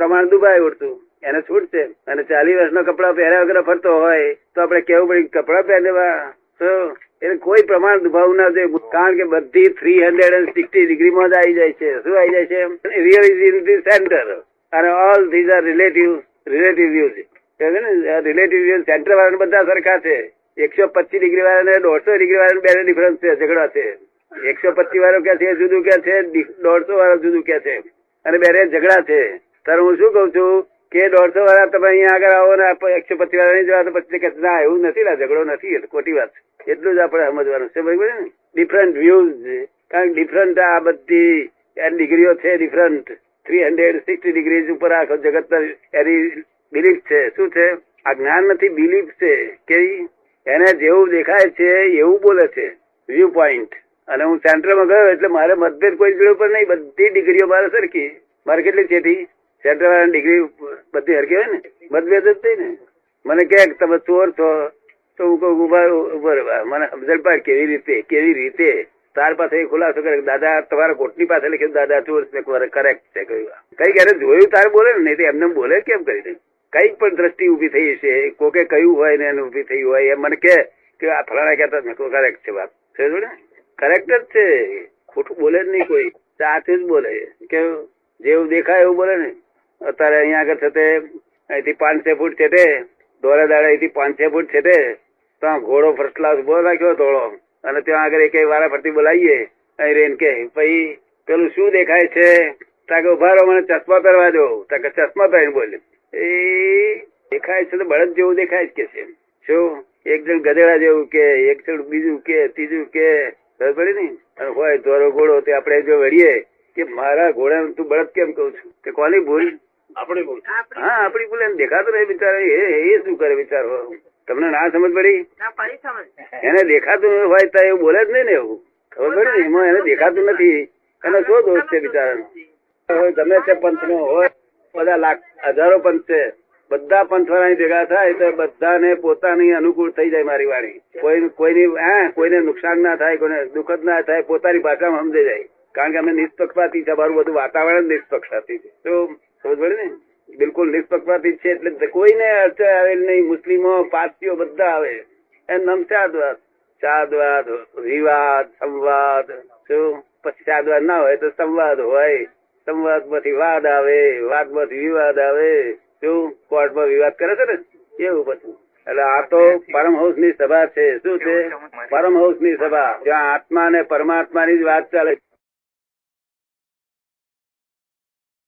પ્રમાણ દુબાઈ ઉડતું. એને છૂટ અને ચાલીસ વર્ષનો કપડા પહેર્યા વગર ફરતો હોય, તો આપણે કેવું પડે કપડા પહેરવા? તો એટલે કોઈ પ્રમાણ દુભાવવું ના જોઈએ. કારણ કે બધી થ્રી હંડ્રેડ એન્ડ સિક્સટી ડિગ્રીમાં જ આવી જાય છે. શું આવી જાય છે real is in the center and all these are relative relative views ને રિલેટિવ વ્યૂઝ સેન્ટર વાળાને બધા સરખા છે. એકસો પચીસ ડિગ્રી વાળાને દોઢસો ડિગ્રી વાળાને બે ડિફરન્સ છે, ઝઘડા છે. એકસો પચીસ વાળો કે છે, જુદું કે છે દોઢસો વાળો જુદું કે છે? અને બે ઝઘડા છે. ત્યારે હું શું કઉ છું? કે દોઢસો વાળા તમે અહીંયા આગળ આવો ને એકસો પચીસ વાળા નહીં જવા તો પછી કે ના, એવું નથી, ના, ઝઘડો નથી ખોટી વાત એટલું જ આપણે સમજવાનું છે, બરાબર ને? ડિફરન્ટ વ્યૂઝ કારણ કે ડિફરન્ટ આ બધી ડિગ્રીઓ છે different three hundred sixty degree ઉપર આખો જગત એની બિલીફ છે. શું છે? આ જ્ઞાન નથી બિલીફ છે. કે એને જેવું દેખાય છે, એવું બોલે છે. વ્યૂ પોઈન્ટ અને હું સેન્ટરમાં ગયો એટલે મારે મતભેદ કોઈ જોડે પર નહીં. બધી ડિગ્રીઓ મારે સરખી. મારે કેટલી છેથી સેન્ટર વાળાની ડિગ્રી બધી હરકી હોય ને? મતભેદ જ થઈ ને. મને કે તમે ચોર છો. તો હું કહું મને સમજણ પાડ કેવી રીતે કેવી રીતે? તાર પાસે ખુલાસો કરે દાદા, તમારા કોટની પાસે લખ્યું દાદા, ચોર છે. કરેક્ટ છે. કહ્યું કઈ ક્યારે જોયું તાર બોલે ને? નહીં એમને બોલે કેમ કરી દે? કંઈક પણ દ્રષ્ટિ ઊભી થઈ છે કોકે કહ્યું હોય ને એને ઊભી થઈ હોય. એમ મને કે, આ ફલાણા કહેતા મેં કરેક્ટ છે વાત કરેક્ટ જ છે. ખોટું બોલે જ નહીં કોઈ. સાચું જ બોલે. કે જેવું દેખાય એવું બોલે ને. અત્યારે અહીંયા આગળ છે તે, અહીંથી પાંચ છ ફૂટ છે તે, દોરે દાડે અહીંથી પાંચ છ ફૂટ છે તે. ત્યાં ઘોડો ફર્સ્ટ ક્લાસ ઊભો રાખ્યો ધોળો. અને ત્યાં આગળ એક વારા ફરતી બોલાવીએ. અહીં રેન કે પછી પેલું શું દેખાય છે? તાકે ઊભા રહો, મને ચશ્મા પહેરવા દો. તાકે ચશ્મા પહેરી બોલે. એ, દેખાય છે તો બળદ જેવું દેખાય જ કે છે? શું? એક જણ ગધેડા જેવું કે, એક જણ બીજું કે, ત્રીજું કે. ખબર પડી ને? અને હોય, ધોરો ઘોડો, તે આપણે જો વળીએ. કે મારા ઘોડા તું બળદ કેમ કઉ છું? કે કોની ભૂલ? આપણી ભૂલ. હા આપણી ભૂલ એમ દેખાતું નહીં બિચારા એ શું કરે બિચારો? તમને ના સમજ પડી? સમજ. એને દેખાતું હોય તો એવું બોલે જ નહીં ને એવું. ખબર પડી ને? એમાં એને દેખાતું નથી. એનો શું દોષ છે બિચારાનો? ગમે તે પંથ નો હોય બધા લાખ હજારો પંથ છે. બધા પંથવાળા ભેગા થાય તો બધાને પોતાની અનુકૂળ થઈ જાય મારી વાણી. કોઈ કોઈની હા કોઈને નુકસાન ના થાય કોઈને દુઃખદ ના થાય પોતાની ભાષામાં સમજાઈ જાય. કારણ કે અમે નિષ્પક્ષપાતી છે અમારું બધું વાતાવરણ નિષ્પક્ષપાતી છે. તો સમજ ને બિલકુલ નિષ્પક્ષપાતી છે એટલે કોઈને અડચણ આવેલ નહીં. મુસ્લિમો, પારસીઓ બધા આવે. એમ નામ ચાદવાદ. ચાદવાદ, વિવાદ, સંવાદ. શું? પછી ચાદવાદ ના હોય તો સંવાદ હોય. સંવાદમાંથી વાદ આવે વાદમાંથી વિવાદ આવે. શું? કોર્ટમાં વિવાદ કરે છે ને? એવું બધું. એટલે આ તો પરમહંસની સભા છે. શું છે? પરમહંસની સભા. જ્યાં આત્મા અને પરમાત્માની જ વાત ચાલે